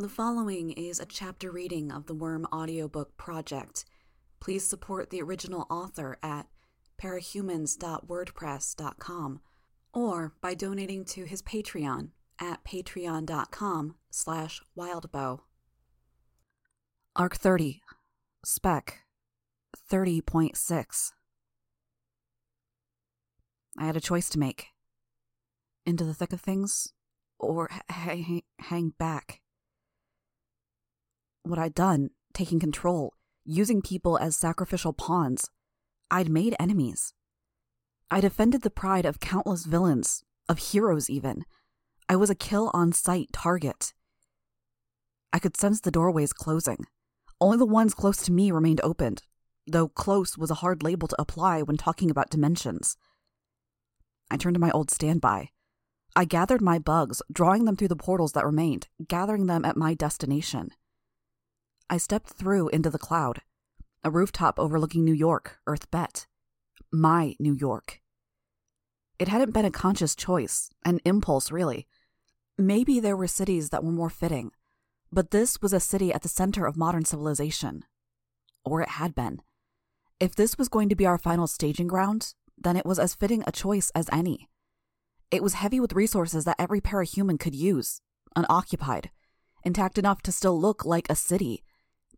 The following is a chapter reading of the Worm audiobook project. Please support the original author at parahumans.wordpress.com or by donating to his Patreon at patreon.com slash wildbow. Arc 30, Speck 30.6 I had a choice to make. Into the thick of things or hang, hang back what I'd done, taking control, using people as sacrificial pawns. I'd made enemies. I defended the pride of countless villains, of heroes even. I was a kill on sight target. I could sense the doorways closing. Only the ones close to me remained opened, though close was a hard label to apply when talking about dimensions. I turned to my old standby. I gathered my bugs, drawing them through the portals that remained, gathering them at my destination. I stepped through into the cloud, a rooftop overlooking New York, Earth Bet. My New York. It hadn't been a conscious choice, an impulse, really. Maybe there were cities that were more fitting, but this was a city at the center of modern civilization. Or it had been. If this was going to be our final staging ground, then it was as fitting a choice as any. It was heavy with resources that every parahuman could use, unoccupied, intact enough to still look like a city,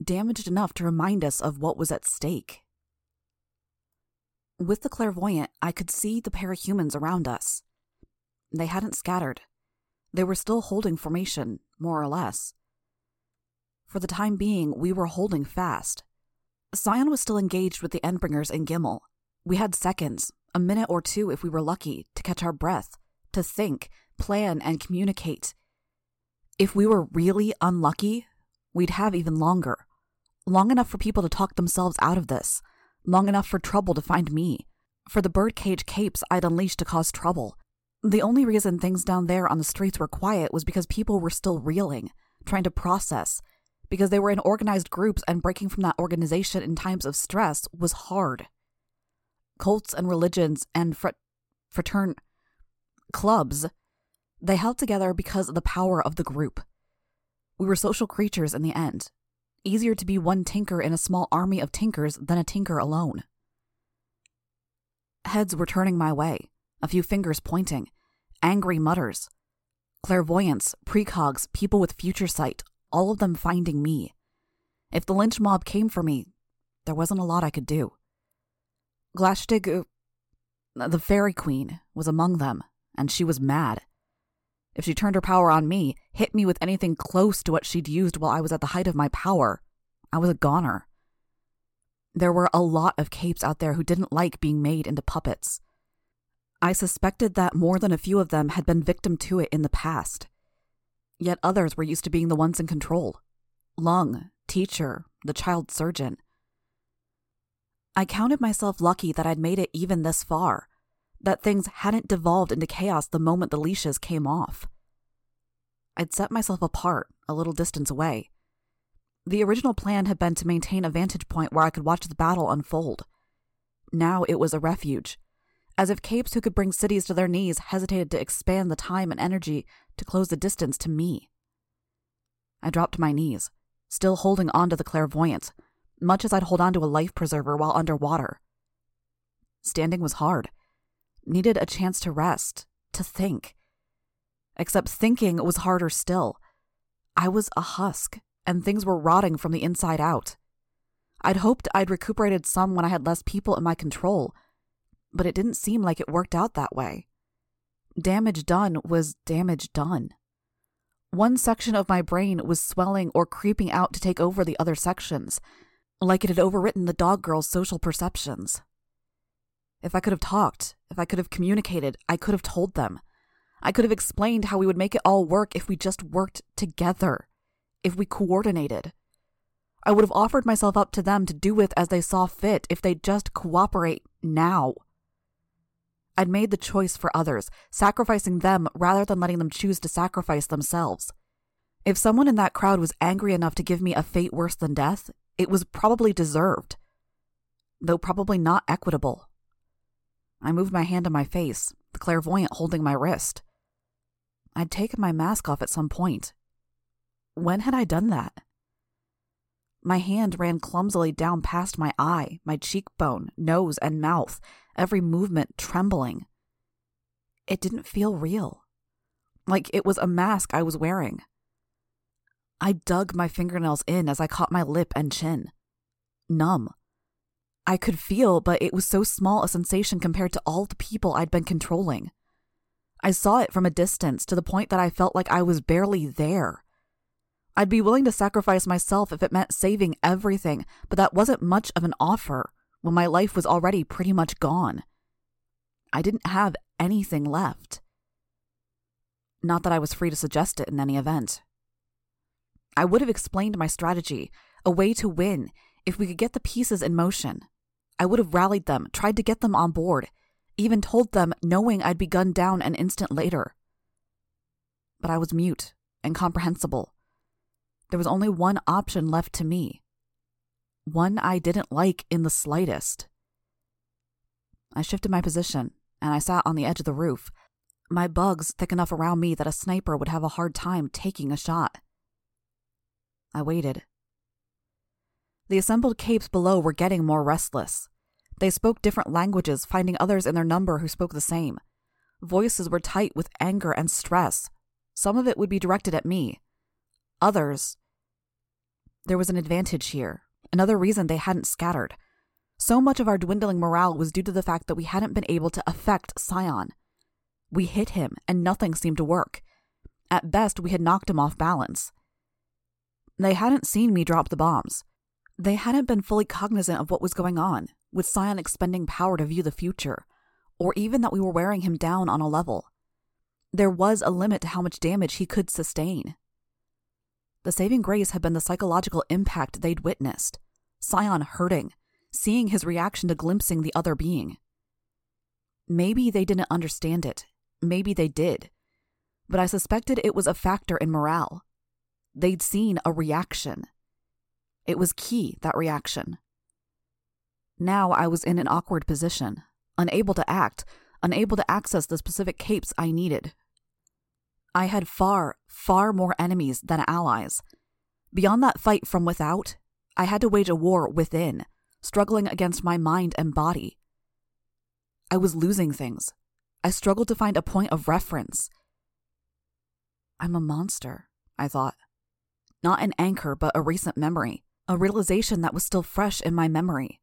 damaged enough to remind us of what was at stake. With the clairvoyant, I could see the parahumans around us. They hadn't scattered. They were still holding formation, more or less. For the time being, we were holding fast. Scion was still engaged with the Endbringers in Gimel. We had seconds, a minute or two if we were lucky, to catch our breath, to think, plan, and communicate. If we were really unlucky, we'd have even longer long enough for people to talk themselves out of this, long enough for trouble to find me, for the birdcage capes I'd unleashed to cause trouble. The only reason things down there on the streets were quiet was because people were still reeling, trying to process, because they were in organized groups and breaking from that organization in times of stress was hard. Cults and religions and fr- fratern clubs, they held together because of the power of the group. We were social creatures in the end, Easier to be one tinker in a small army of tinkers than a tinker alone. Heads were turning my way, a few fingers pointing, angry mutters. Clairvoyants, precogs, people with future sight, all of them finding me. If the lynch mob came for me, there wasn't a lot I could do. Glaistig, uh, the fairy queen, was among them, and she was mad. If she turned her power on me, hit me with anything close to what she'd used while I was at the height of my power, I was a goner. There were a lot of capes out there who didn't like being made into puppets. I suspected that more than a few of them had been victim to it in the past. Yet others were used to being the ones in control. Lung, teacher, the child surgeon. I counted myself lucky that I'd made it even this far that things hadn't devolved into chaos the moment the leashes came off. I'd set myself apart, a little distance away. The original plan had been to maintain a vantage point where I could watch the battle unfold. Now it was a refuge, as if capes who could bring cities to their knees hesitated to expand the time and energy to close the distance to me. I dropped to my knees, still holding on to the clairvoyant, much as I'd hold on to a life preserver while underwater. Standing was hard needed a chance to rest, to think. Except thinking was harder still. I was a husk, and things were rotting from the inside out. I'd hoped I'd recuperated some when I had less people in my control, but it didn't seem like it worked out that way. Damage done was damage done. One section of my brain was swelling or creeping out to take over the other sections, like it had overwritten the dog girl's social perceptions. If I could have talked, if I could have communicated, I could have told them. I could have explained how we would make it all work if we just worked together, if we coordinated. I would have offered myself up to them to do with as they saw fit if they'd just cooperate now. I'd made the choice for others, sacrificing them rather than letting them choose to sacrifice themselves. If someone in that crowd was angry enough to give me a fate worse than death, it was probably deserved, though probably not equitable. I moved my hand to my face, the clairvoyant holding my wrist. I'd taken my mask off at some point. When had I done that? My hand ran clumsily down past my eye, my cheekbone, nose, and mouth, every movement trembling. It didn't feel real. Like it was a mask I was wearing. I dug my fingernails in as I caught my lip and chin. Numb. I could feel, but it was so small a sensation compared to all the people I'd been controlling. I saw it from a distance to the point that I felt like I was barely there. I'd be willing to sacrifice myself if it meant saving everything, but that wasn't much of an offer when my life was already pretty much gone. I didn't have anything left. Not that I was free to suggest it in any event. I would have explained my strategy, a way to win, if we could get the pieces in motion. I would have rallied them, tried to get them on board, even told them knowing I'd be gunned down an instant later. But I was mute, incomprehensible. There was only one option left to me. One I didn't like in the slightest. I shifted my position, and I sat on the edge of the roof, my bugs thick enough around me that a sniper would have a hard time taking a shot. I waited. The assembled capes below were getting more restless. They spoke different languages, finding others in their number who spoke the same. Voices were tight with anger and stress. Some of it would be directed at me. Others, there was an advantage here, another reason they hadn't scattered. So much of our dwindling morale was due to the fact that we hadn't been able to affect Scion. We hit him, and nothing seemed to work. At best, we had knocked him off balance. They hadn't seen me drop the bombs. They hadn't been fully cognizant of what was going on, with Scion expending power to view the future, or even that we were wearing him down on a level. There was a limit to how much damage he could sustain. The saving grace had been the psychological impact they'd witnessed. Scion hurting, seeing his reaction to glimpsing the other being. Maybe they didn't understand it. Maybe they did. But I suspected it was a factor in morale. They'd seen a reaction. It was key, that reaction. Now I was in an awkward position, unable to act, unable to access the specific capes I needed. I had far, far more enemies than allies. Beyond that fight from without, I had to wage a war within, struggling against my mind and body. I was losing things. I struggled to find a point of reference. I'm a monster, I thought. Not an anchor, but a recent memory, a realization that was still fresh in my memory.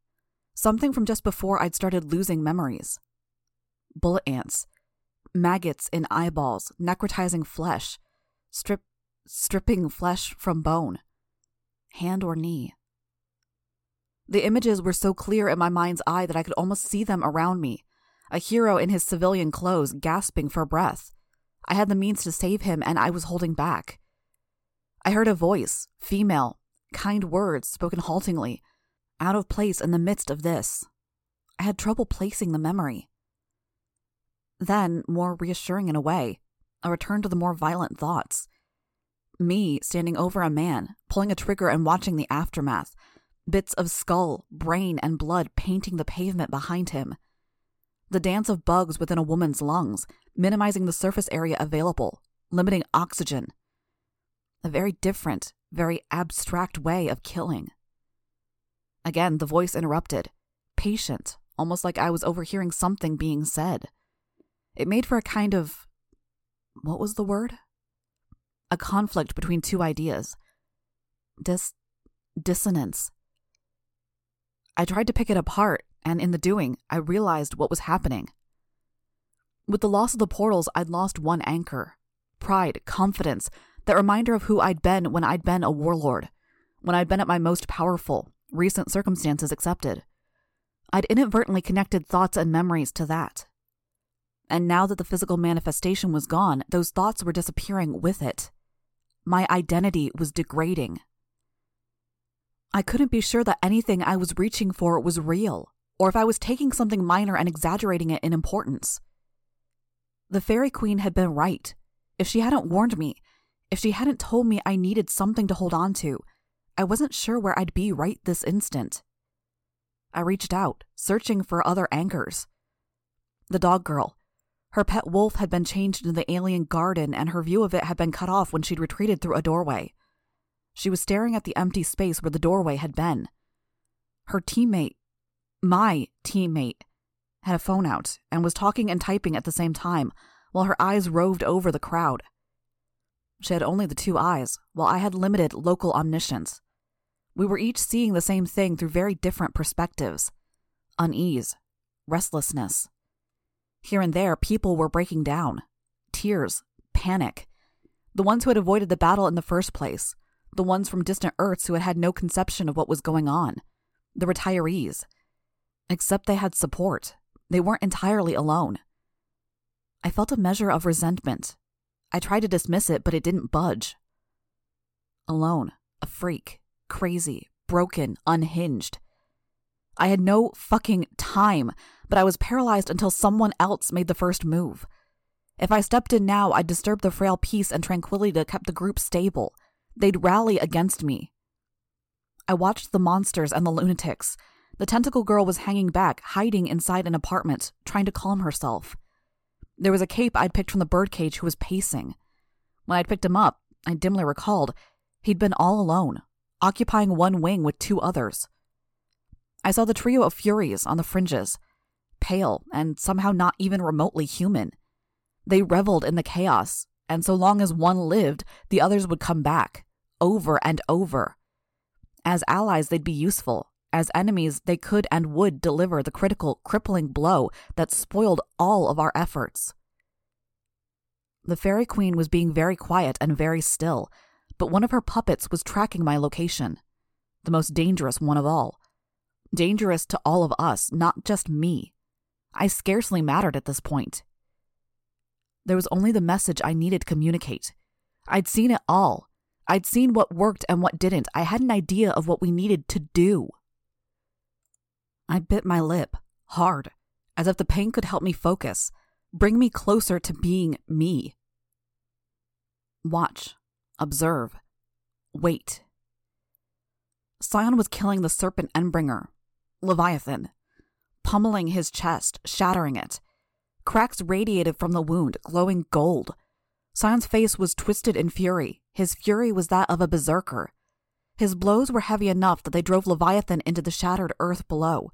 Something from just before I'd started losing memories. Bullet ants, maggots in eyeballs, necrotizing flesh, strip, stripping flesh from bone, hand or knee. The images were so clear in my mind's eye that I could almost see them around me. A hero in his civilian clothes, gasping for breath. I had the means to save him, and I was holding back. I heard a voice, female, kind words spoken haltingly, out of place in the midst of this. I had trouble placing the memory. Then, more reassuring in a way, a return to the more violent thoughts. Me standing over a man, pulling a trigger and watching the aftermath, bits of skull, brain, and blood painting the pavement behind him. The dance of bugs within a woman's lungs, minimizing the surface area available, limiting oxygen. A very different, very abstract way of killing. Again, the voice interrupted, patient, almost like I was overhearing something being said. It made for a kind of. What was the word? A conflict between two ideas. Dis. dissonance. I tried to pick it apart, and in the doing, I realized what was happening. With the loss of the portals, I'd lost one anchor pride, confidence, that reminder of who I'd been when I'd been a warlord, when I'd been at my most powerful, recent circumstances accepted. I'd inadvertently connected thoughts and memories to that. And now that the physical manifestation was gone, those thoughts were disappearing with it. My identity was degrading. I couldn't be sure that anything I was reaching for was real, or if I was taking something minor and exaggerating it in importance. The Fairy Queen had been right. If she hadn't warned me, if she hadn't told me I needed something to hold on to, I wasn't sure where I'd be right this instant. I reached out, searching for other anchors. The dog girl, her pet wolf had been changed into the alien garden, and her view of it had been cut off when she'd retreated through a doorway. She was staring at the empty space where the doorway had been. Her teammate, my teammate, had a phone out and was talking and typing at the same time while her eyes roved over the crowd. She had only the two eyes, while I had limited local omniscience. We were each seeing the same thing through very different perspectives unease, restlessness. Here and there, people were breaking down. Tears, panic. The ones who had avoided the battle in the first place, the ones from distant Earths who had had no conception of what was going on, the retirees. Except they had support. They weren't entirely alone. I felt a measure of resentment. I tried to dismiss it, but it didn't budge. Alone, a freak, crazy, broken, unhinged. I had no fucking time, but I was paralyzed until someone else made the first move. If I stepped in now, I'd disturb the frail peace and tranquility that kept the group stable. They'd rally against me. I watched the monsters and the lunatics. The tentacle girl was hanging back, hiding inside an apartment, trying to calm herself. There was a cape I'd picked from the birdcage who was pacing. When I'd picked him up, I dimly recalled, he'd been all alone, occupying one wing with two others. I saw the trio of Furies on the fringes, pale and somehow not even remotely human. They reveled in the chaos, and so long as one lived, the others would come back, over and over. As allies, they'd be useful. As enemies, they could and would deliver the critical, crippling blow that spoiled all of our efforts. The Fairy Queen was being very quiet and very still, but one of her puppets was tracking my location. The most dangerous one of all. Dangerous to all of us, not just me. I scarcely mattered at this point. There was only the message I needed to communicate. I'd seen it all. I'd seen what worked and what didn't. I had an idea of what we needed to do. I bit my lip, hard, as if the pain could help me focus, bring me closer to being me. Watch, observe, wait. Scion was killing the serpent Endbringer, Leviathan, pummeling his chest, shattering it. Cracks radiated from the wound, glowing gold. Scion's face was twisted in fury. His fury was that of a berserker. His blows were heavy enough that they drove Leviathan into the shattered earth below.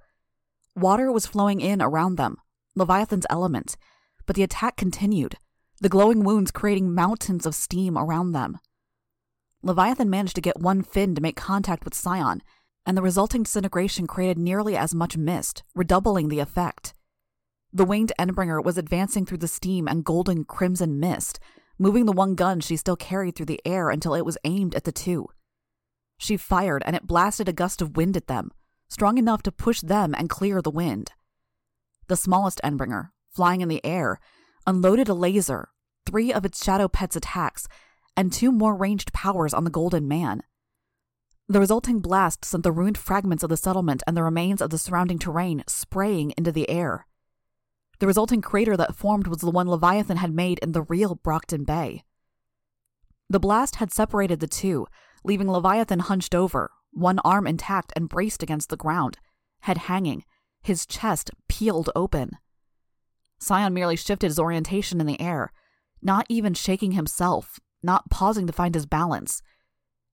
Water was flowing in around them, Leviathan's element, but the attack continued, the glowing wounds creating mountains of steam around them. Leviathan managed to get one fin to make contact with Scion, and the resulting disintegration created nearly as much mist, redoubling the effect. The winged Endbringer was advancing through the steam and golden crimson mist, moving the one gun she still carried through the air until it was aimed at the two. She fired, and it blasted a gust of wind at them, strong enough to push them and clear the wind. The smallest Endbringer, flying in the air, unloaded a laser, three of its shadow pet's attacks, and two more ranged powers on the Golden Man. The resulting blast sent the ruined fragments of the settlement and the remains of the surrounding terrain spraying into the air. The resulting crater that formed was the one Leviathan had made in the real Brockton Bay. The blast had separated the two, leaving Leviathan hunched over, one arm intact and braced against the ground, head hanging, his chest peeled open. Scion merely shifted his orientation in the air, not even shaking himself, not pausing to find his balance.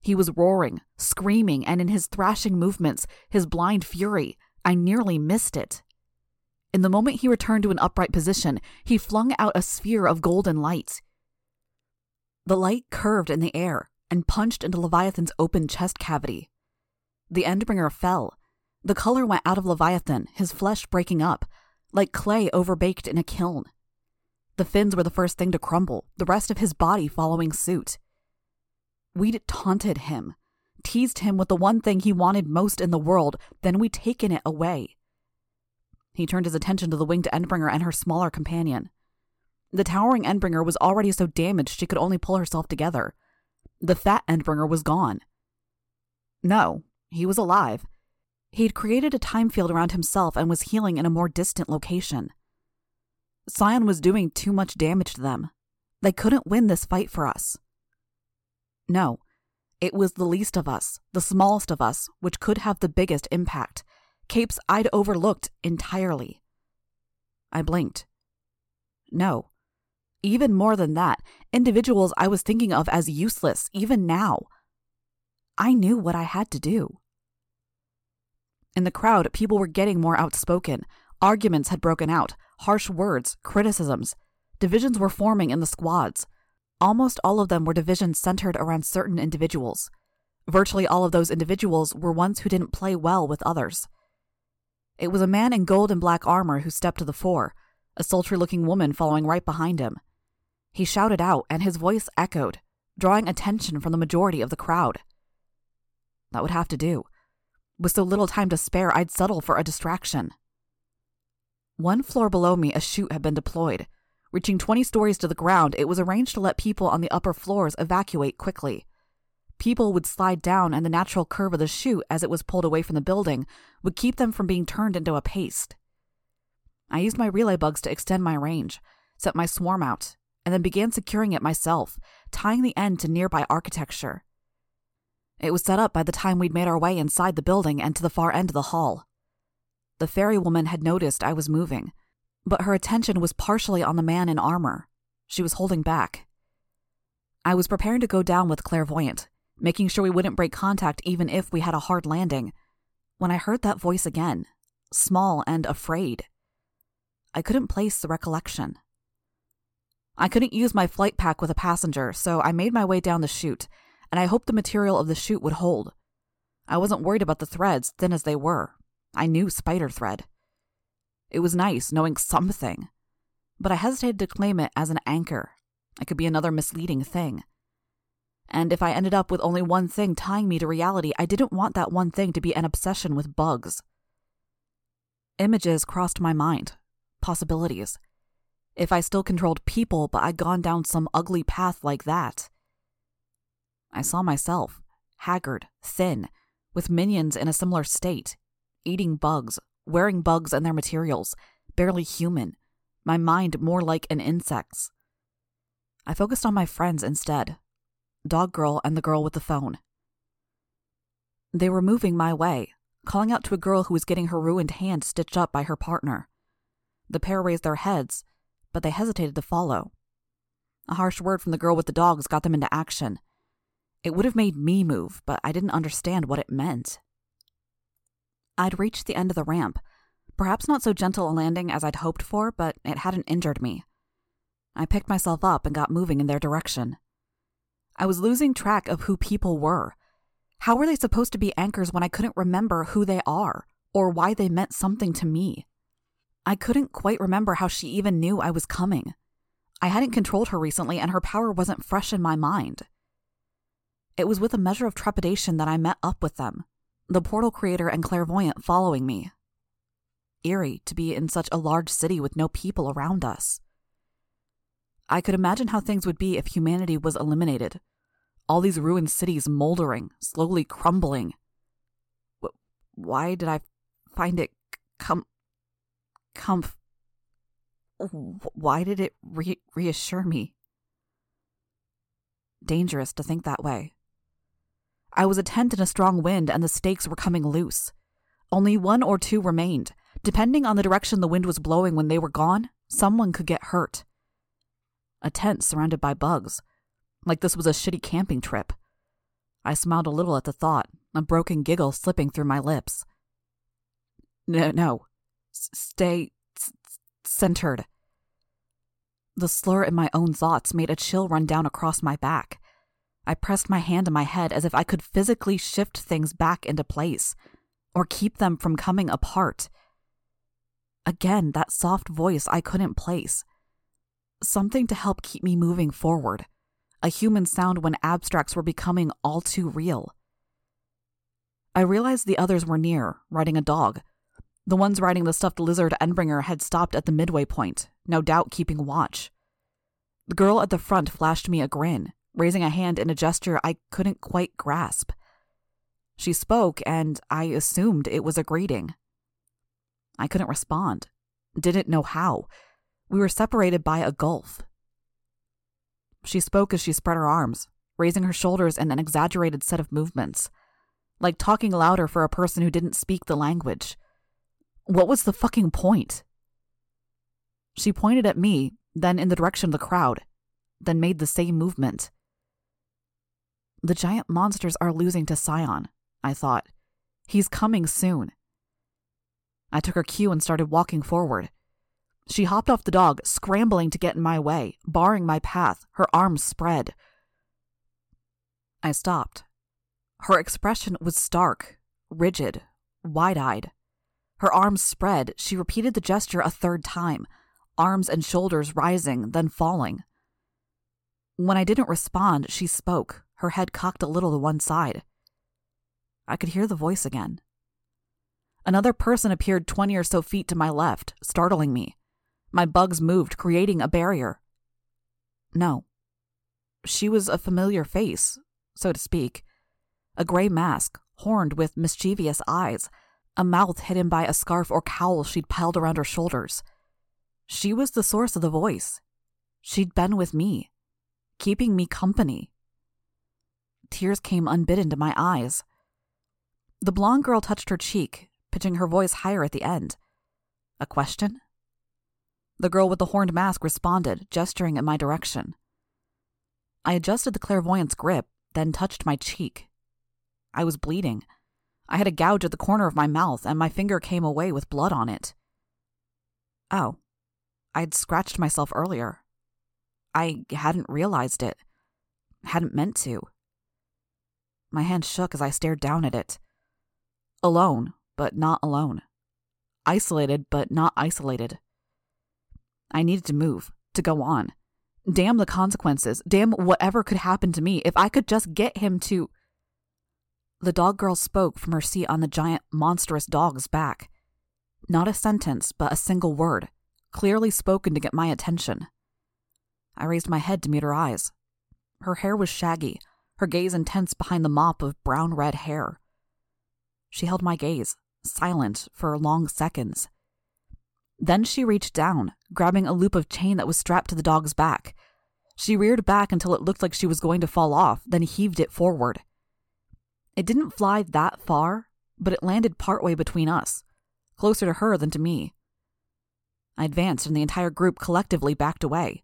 He was roaring, screaming, and in his thrashing movements, his blind fury, I nearly missed it. In the moment he returned to an upright position, he flung out a sphere of golden light. The light curved in the air and punched into Leviathan's open chest cavity. The Endbringer fell. The color went out of Leviathan, his flesh breaking up, like clay overbaked in a kiln. The fins were the first thing to crumble, the rest of his body following suit. We'd taunted him, teased him with the one thing he wanted most in the world, then we'd taken it away. He turned his attention to the winged Endbringer and her smaller companion. The towering Endbringer was already so damaged she could only pull herself together. The fat Endbringer was gone. No, he was alive. He'd created a time field around himself and was healing in a more distant location. Scion was doing too much damage to them. They couldn't win this fight for us. No, it was the least of us, the smallest of us, which could have the biggest impact. Capes I'd overlooked entirely. I blinked. No. Even more than that, individuals I was thinking of as useless, even now. I knew what I had to do. In the crowd, people were getting more outspoken. Arguments had broken out, harsh words, criticisms. Divisions were forming in the squads. Almost all of them were divisions centered around certain individuals. Virtually all of those individuals were ones who didn't play well with others. It was a man in gold and black armor who stepped to the fore, a sultry looking woman following right behind him. He shouted out, and his voice echoed, drawing attention from the majority of the crowd. That would have to do. With so little time to spare, I'd settle for a distraction. One floor below me, a chute had been deployed. Reaching 20 stories to the ground, it was arranged to let people on the upper floors evacuate quickly. People would slide down, and the natural curve of the chute as it was pulled away from the building would keep them from being turned into a paste. I used my relay bugs to extend my range, set my swarm out, and then began securing it myself, tying the end to nearby architecture. It was set up by the time we'd made our way inside the building and to the far end of the hall. The fairy woman had noticed I was moving, but her attention was partially on the man in armor. She was holding back. I was preparing to go down with Clairvoyant, making sure we wouldn't break contact even if we had a hard landing, when I heard that voice again, small and afraid. I couldn't place the recollection. I couldn't use my flight pack with a passenger, so I made my way down the chute, and I hoped the material of the chute would hold. I wasn't worried about the threads, thin as they were. I knew spider thread. It was nice knowing something, but I hesitated to claim it as an anchor. It could be another misleading thing. And if I ended up with only one thing tying me to reality, I didn't want that one thing to be an obsession with bugs. Images crossed my mind, possibilities. If I still controlled people, but I'd gone down some ugly path like that. I saw myself, haggard, thin, with minions in a similar state, eating bugs, wearing bugs and their materials, barely human, my mind more like an insect's. I focused on my friends instead Dog Girl and the girl with the phone. They were moving my way, calling out to a girl who was getting her ruined hand stitched up by her partner. The pair raised their heads, but they hesitated to follow. A harsh word from the girl with the dogs got them into action. It would have made me move, but I didn't understand what it meant. I'd reached the end of the ramp. Perhaps not so gentle a landing as I'd hoped for, but it hadn't injured me. I picked myself up and got moving in their direction. I was losing track of who people were. How were they supposed to be anchors when I couldn't remember who they are or why they meant something to me? I couldn't quite remember how she even knew I was coming. I hadn't controlled her recently, and her power wasn't fresh in my mind. It was with a measure of trepidation that I met up with them, the portal creator and clairvoyant following me. Eerie to be in such a large city with no people around us. I could imagine how things would be if humanity was eliminated. All these ruined cities moldering, slowly crumbling. Why did I find it com- comf. Why did it re- reassure me? Dangerous to think that way. I was a tent in a strong wind and the stakes were coming loose. Only one or two remained. Depending on the direction the wind was blowing when they were gone, someone could get hurt. A tent surrounded by bugs. Like this was a shitty camping trip. I smiled a little at the thought, a broken giggle slipping through my lips. No, no. Stay centered. The slur in my own thoughts made a chill run down across my back. I pressed my hand to my head as if I could physically shift things back into place or keep them from coming apart. Again, that soft voice I couldn't place. Something to help keep me moving forward. A human sound when abstracts were becoming all too real. I realized the others were near, riding a dog. The ones riding the stuffed lizard Endbringer had stopped at the midway point, no doubt keeping watch. The girl at the front flashed me a grin, raising a hand in a gesture I couldn't quite grasp. She spoke, and I assumed it was a greeting. I couldn't respond, didn't know how. We were separated by a gulf. She spoke as she spread her arms, raising her shoulders in an exaggerated set of movements, like talking louder for a person who didn't speak the language. What was the fucking point? She pointed at me, then in the direction of the crowd, then made the same movement. The giant monsters are losing to Scion, I thought. He's coming soon. I took her cue and started walking forward. She hopped off the dog, scrambling to get in my way, barring my path, her arms spread. I stopped. Her expression was stark, rigid, wide eyed. Her arms spread, she repeated the gesture a third time, arms and shoulders rising, then falling. When I didn't respond, she spoke, her head cocked a little to one side. I could hear the voice again. Another person appeared 20 or so feet to my left, startling me. My bugs moved, creating a barrier. No. She was a familiar face, so to speak. A gray mask, horned with mischievous eyes, a mouth hidden by a scarf or cowl she'd piled around her shoulders. She was the source of the voice. She'd been with me, keeping me company. Tears came unbidden to my eyes. The blonde girl touched her cheek, pitching her voice higher at the end. A question? The girl with the horned mask responded, gesturing in my direction. I adjusted the clairvoyant's grip, then touched my cheek. I was bleeding. I had a gouge at the corner of my mouth, and my finger came away with blood on it. Oh, I'd scratched myself earlier. I hadn't realized it. Hadn't meant to. My hand shook as I stared down at it. Alone, but not alone. Isolated, but not isolated. I needed to move, to go on. Damn the consequences. Damn whatever could happen to me if I could just get him to. The dog girl spoke from her seat on the giant, monstrous dog's back. Not a sentence, but a single word, clearly spoken to get my attention. I raised my head to meet her eyes. Her hair was shaggy, her gaze intense behind the mop of brown red hair. She held my gaze, silent for long seconds. Then she reached down, grabbing a loop of chain that was strapped to the dog's back. She reared back until it looked like she was going to fall off, then heaved it forward. It didn't fly that far, but it landed partway between us, closer to her than to me. I advanced, and the entire group collectively backed away.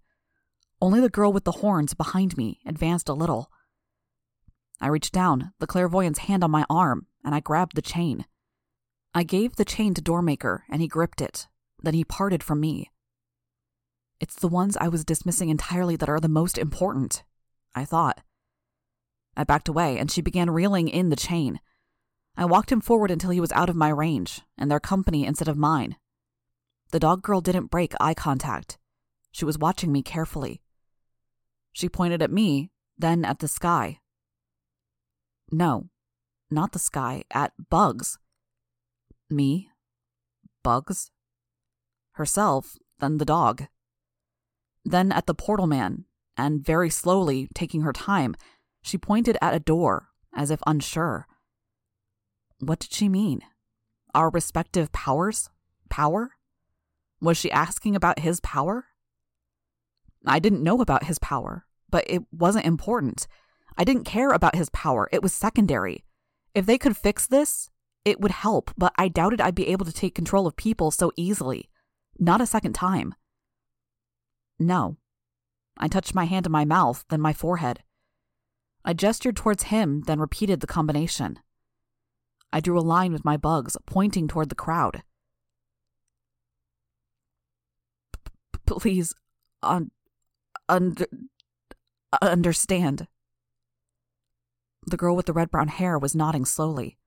Only the girl with the horns behind me advanced a little. I reached down, the clairvoyant's hand on my arm, and I grabbed the chain. I gave the chain to Doormaker, and he gripped it. Then he parted from me. It's the ones I was dismissing entirely that are the most important, I thought. I backed away, and she began reeling in the chain. I walked him forward until he was out of my range, and their company instead of mine. The dog girl didn't break eye contact. She was watching me carefully. She pointed at me, then at the sky. No, not the sky, at bugs. Me? Bugs? Herself, then the dog. Then at the portal man, and very slowly, taking her time, she pointed at a door, as if unsure. What did she mean? Our respective powers? Power? Was she asking about his power? I didn't know about his power, but it wasn't important. I didn't care about his power, it was secondary. If they could fix this, it would help, but I doubted I'd be able to take control of people so easily. Not a second time. No. I touched my hand to my mouth, then my forehead. I gestured towards him, then repeated the combination. I drew a line with my bugs, pointing toward the crowd. Please, un- under- understand. The girl with the red brown hair was nodding slowly.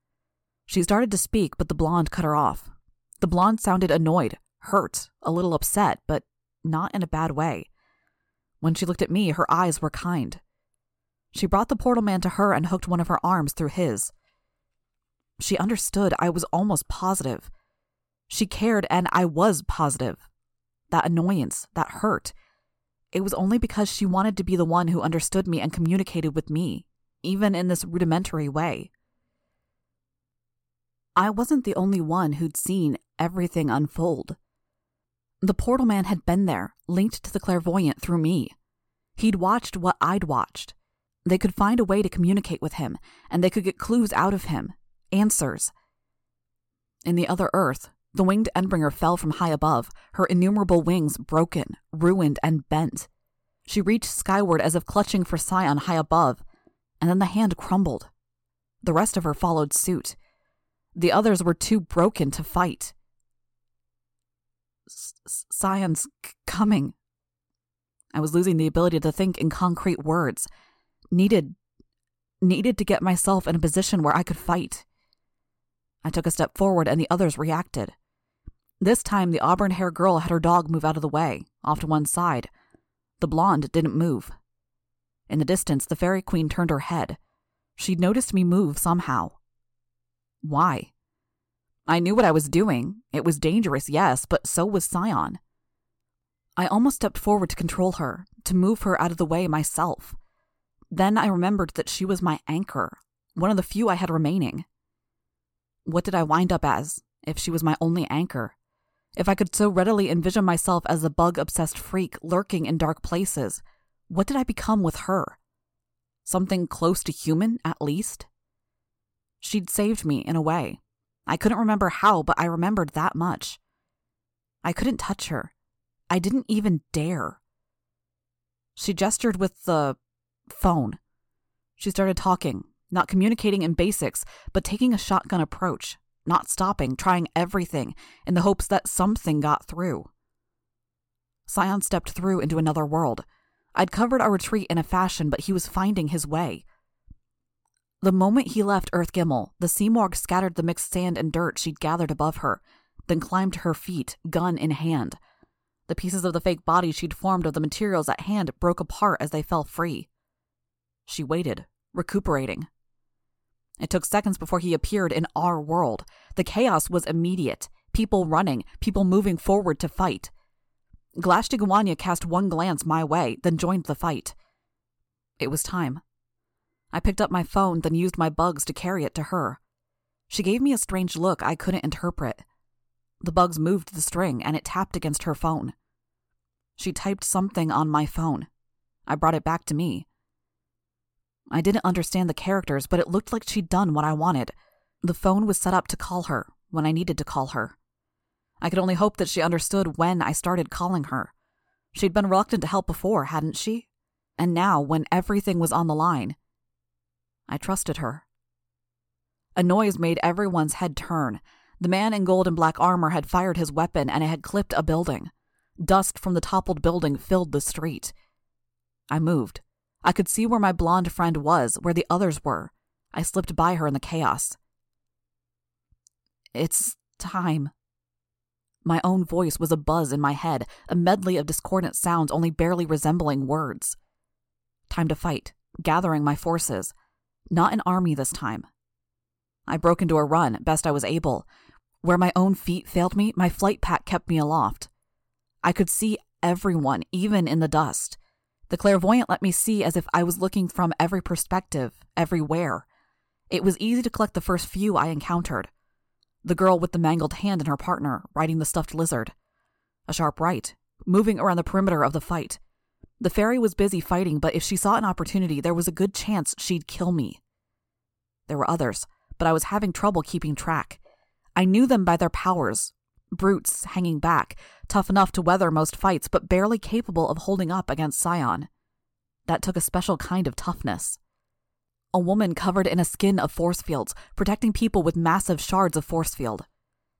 She started to speak, but the blonde cut her off. The blonde sounded annoyed, hurt, a little upset, but not in a bad way. When she looked at me, her eyes were kind. She brought the portal man to her and hooked one of her arms through his. She understood, I was almost positive. She cared, and I was positive. That annoyance, that hurt, it was only because she wanted to be the one who understood me and communicated with me, even in this rudimentary way. I wasn't the only one who'd seen everything unfold. The portal man had been there, linked to the clairvoyant through me. He'd watched what I'd watched. They could find a way to communicate with him, and they could get clues out of him, answers. In the other Earth, the winged Endbringer fell from high above, her innumerable wings broken, ruined, and bent. She reached skyward as if clutching for Scion high above, and then the hand crumbled. The rest of her followed suit. The others were too broken to fight. Scion's coming. I was losing the ability to think in concrete words. Needed. needed to get myself in a position where I could fight. I took a step forward and the others reacted. This time, the auburn haired girl had her dog move out of the way, off to one side. The blonde didn't move. In the distance, the Fairy Queen turned her head. She'd noticed me move somehow. Why? I knew what I was doing. It was dangerous, yes, but so was Scion. I almost stepped forward to control her, to move her out of the way myself. Then I remembered that she was my anchor, one of the few I had remaining. What did I wind up as, if she was my only anchor? If I could so readily envision myself as a bug obsessed freak lurking in dark places, what did I become with her? Something close to human, at least? She'd saved me in a way. I couldn't remember how, but I remembered that much. I couldn't touch her. I didn't even dare. She gestured with the phone. She started talking, not communicating in basics, but taking a shotgun approach, not stopping, trying everything in the hopes that something got through. Scion stepped through into another world. I'd covered our retreat in a fashion, but he was finding his way. The moment he left Earth Gimel, the Simorgh scattered the mixed sand and dirt she'd gathered above her, then climbed to her feet, gun in hand. The pieces of the fake body she'd formed of the materials at hand broke apart as they fell free. She waited, recuperating, it took seconds before he appeared in our world. The chaos was immediate people running, people moving forward to fight. Glaistig Uaine cast one glance my way, then joined the fight. It was time. I picked up my phone, then used my bugs to carry it to her. She gave me a strange look I couldn't interpret. The bugs moved the string, and it tapped against her phone. She typed something on my phone. I brought it back to me. I didn't understand the characters, but it looked like she'd done what I wanted. The phone was set up to call her when I needed to call her. I could only hope that she understood when I started calling her. She'd been reluctant to help before, hadn't she? And now, when everything was on the line, I trusted her. A noise made everyone's head turn. The man in gold and black armor had fired his weapon and it had clipped a building. Dust from the toppled building filled the street. I moved. I could see where my blonde friend was, where the others were. I slipped by her in the chaos. It's time. My own voice was a buzz in my head, a medley of discordant sounds only barely resembling words. Time to fight, gathering my forces. Not an army this time. I broke into a run, best I was able. Where my own feet failed me, my flight pack kept me aloft. I could see everyone, even in the dust. The clairvoyant let me see as if I was looking from every perspective, everywhere. It was easy to collect the first few I encountered. The girl with the mangled hand and her partner, riding the stuffed lizard. A sharp right, moving around the perimeter of the fight. The fairy was busy fighting, but if she saw an opportunity, there was a good chance she'd kill me. There were others, but I was having trouble keeping track. I knew them by their powers, brutes hanging back, tough enough to weather most fights, but barely capable of holding up against Scion. That took a special kind of toughness. A woman covered in a skin of force fields, protecting people with massive shards of force field.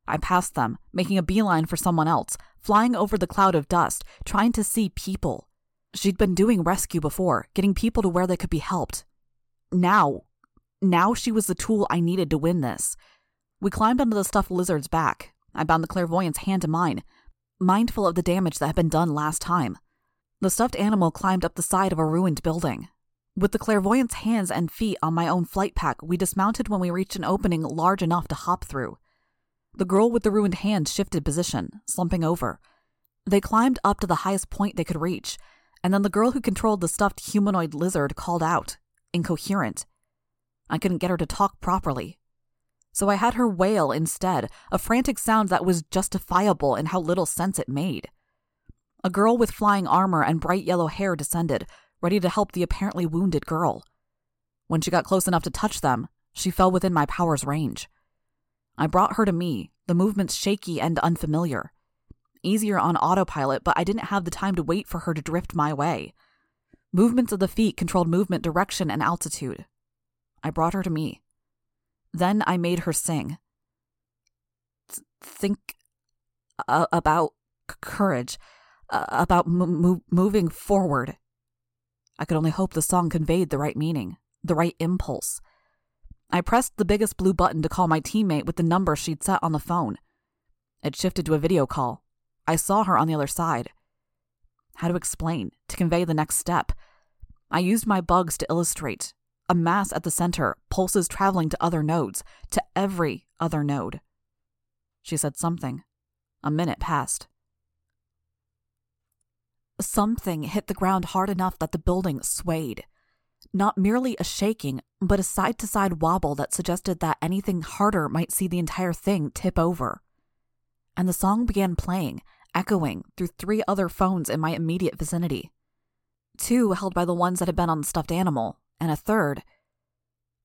I passed them, making a beeline for someone else, flying over the cloud of dust, trying to see people. She'd been doing rescue before, getting people to where they could be helped. Now, now she was the tool I needed to win this. We climbed onto the stuffed lizard's back, I bound the clairvoyant's hand to mine, mindful of the damage that had been done last time. The stuffed animal climbed up the side of a ruined building. With the clairvoyant's hands and feet on my own flight pack, we dismounted when we reached an opening large enough to hop through. The girl with the ruined hand shifted position, slumping over. They climbed up to the highest point they could reach, and then the girl who controlled the stuffed humanoid lizard called out, incoherent. I couldn't get her to talk properly, so I had her wail instead, a frantic sound that was justifiable in how little sense it made. A girl with flying armor and bright yellow hair descended, ready to help the apparently wounded girl. When she got close enough to touch them, she fell within my power's range. I brought her to me, the movements shaky and unfamiliar. Easier on autopilot, but I didn't have the time to wait for her to drift my way. Movements of the feet controlled movement direction and altitude, I brought her to me. Then I made her sing. Think about courage, about moving forward. I could only hope the song conveyed the right meaning, the right impulse. I pressed the biggest blue button to call my teammate with the number she'd set on the phone. It shifted to a video call. I saw her on the other side. How to explain, to convey the next step. I used my bugs to illustrate. A mass at the center, pulses traveling to other nodes, to every other node. She said something. A minute passed. Something hit the ground hard enough that the building swayed. Not merely a shaking, but a side to side wobble that suggested that anything harder might see the entire thing tip over. And the song began playing, echoing through three other phones in my immediate vicinity. Two held by the ones that had been on the stuffed animal, and a third.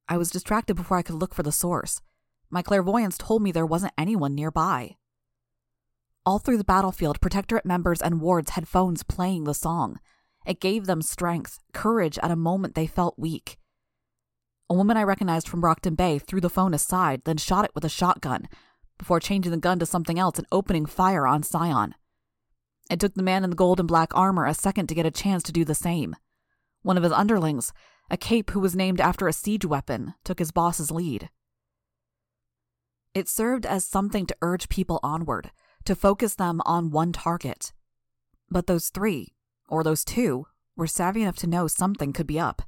I was distracted before I could look for the source. My clairvoyance told me there wasn't anyone nearby. All through the battlefield, Protectorate members and wards had phones playing the song. It gave them strength, courage at a moment they felt weak. A woman I recognized from Brockton Bay threw the phone aside, then shot it with a shotgun, before changing the gun to something else and opening fire on Scion. It took the man in the gold and black armor a second to get a chance to do the same. One of his underlings, a cape who was named after a siege weapon, took his boss's lead. It served as something to urge people onward, to focus them on one target. But those three, or those two, were savvy enough to know something could be up.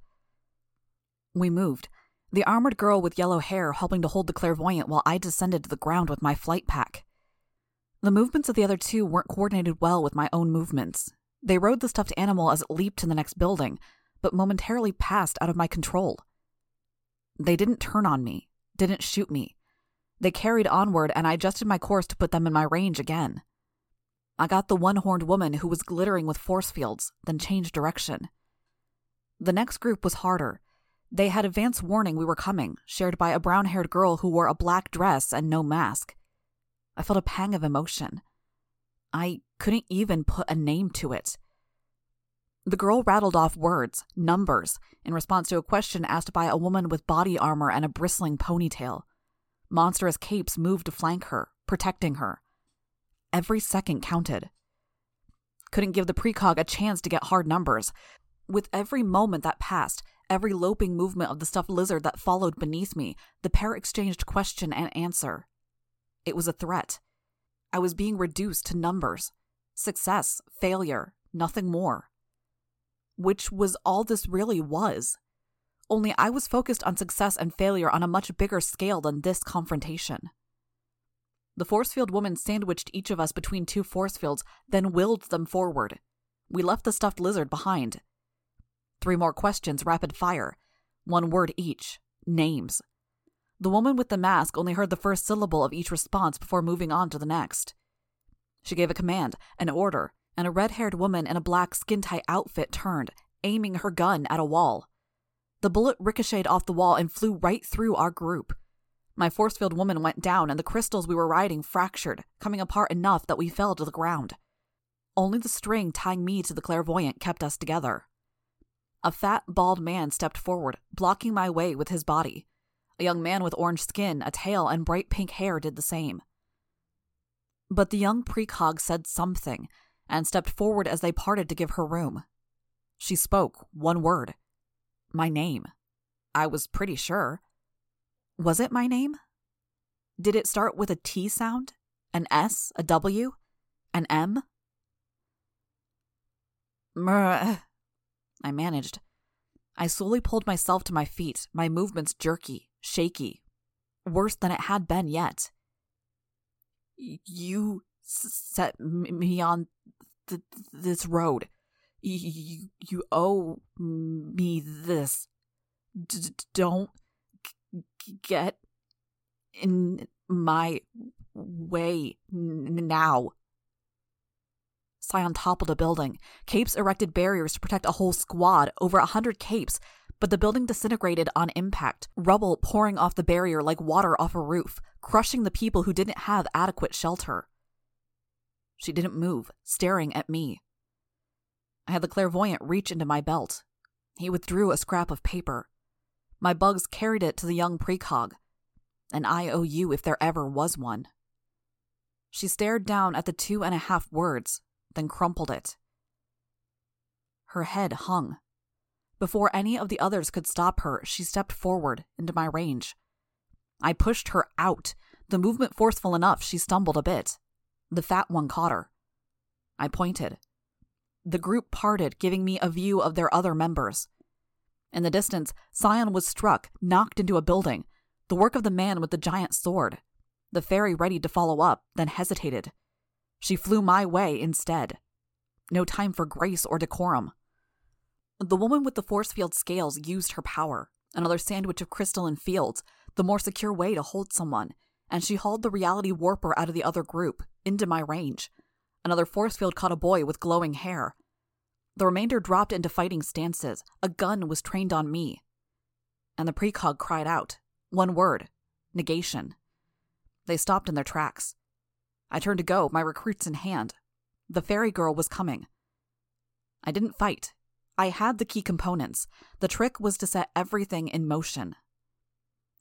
We moved, the armored girl with yellow hair helping to hold the clairvoyant while I descended to the ground with my flight pack. The movements of the other two weren't coordinated well with my own movements. They rode the stuffed animal as it leaped to the next building, but momentarily passed out of my control. They didn't turn on me, didn't shoot me. They carried onward, and I adjusted my course to put them in my range again. I got the one horned woman who was glittering with force fields, then changed direction. The next group was harder. They had advance warning we were coming, shared by a brown haired girl who wore a black dress and no mask. I felt a pang of emotion. I couldn't even put a name to it. The girl rattled off words, numbers, in response to a question asked by a woman with body armor and a bristling ponytail. Monstrous capes moved to flank her, protecting her. Every second counted. Couldn't give the precog a chance to get hard numbers. With every moment that passed, every loping movement of the stuffed lizard that followed beneath me, the pair exchanged question and answer. It was a threat. I was being reduced to numbers success, failure, nothing more. Which was all this really was. Only I was focused on success and failure on a much bigger scale than this confrontation. The force field woman sandwiched each of us between two force fields, then willed them forward. We left the stuffed lizard behind. Three more questions, rapid fire. One word each. Names. The woman with the mask only heard the first syllable of each response before moving on to the next. She gave a command, an order, and a red haired woman in a black skin tight outfit turned, aiming her gun at a wall. The bullet ricocheted off the wall and flew right through our group. My force field woman went down, and the crystals we were riding fractured, coming apart enough that we fell to the ground. Only the string tying me to the clairvoyant kept us together. A fat, bald man stepped forward, blocking my way with his body. A young man with orange skin, a tail, and bright pink hair did the same. But the young precog said something and stepped forward as they parted to give her room. She spoke one word my name. I was pretty sure. Was it my name? Did it start with a T sound? An S? A W? An M? I managed. I slowly pulled myself to my feet, my movements jerky, shaky. Worse than it had been yet. You set me on th- this road. You, you owe me this. D- don't g- get in my way n- now. Scion toppled a building. Capes erected barriers to protect a whole squad, over a hundred capes, but the building disintegrated on impact, rubble pouring off the barrier like water off a roof, crushing the people who didn't have adequate shelter. She didn't move, staring at me. I had the clairvoyant reach into my belt. He withdrew a scrap of paper. My bugs carried it to the young precog, an IOU if there ever was one. She stared down at the two and a half words, then crumpled it. Her head hung. Before any of the others could stop her, she stepped forward into my range. I pushed her out, the movement forceful enough she stumbled a bit. The fat one caught her. I pointed. The group parted, giving me a view of their other members. In the distance, Scion was struck, knocked into a building, the work of the man with the giant sword. The fairy readied to follow up, then hesitated. She flew my way instead. No time for grace or decorum. The woman with the force field scales used her power, another sandwich of crystalline fields, the more secure way to hold someone, and she hauled the reality warper out of the other group, into my range. Another force field caught a boy with glowing hair. The remainder dropped into fighting stances. A gun was trained on me. And the precog cried out. One word negation. They stopped in their tracks. I turned to go, my recruits in hand. The fairy girl was coming. I didn't fight. I had the key components. The trick was to set everything in motion.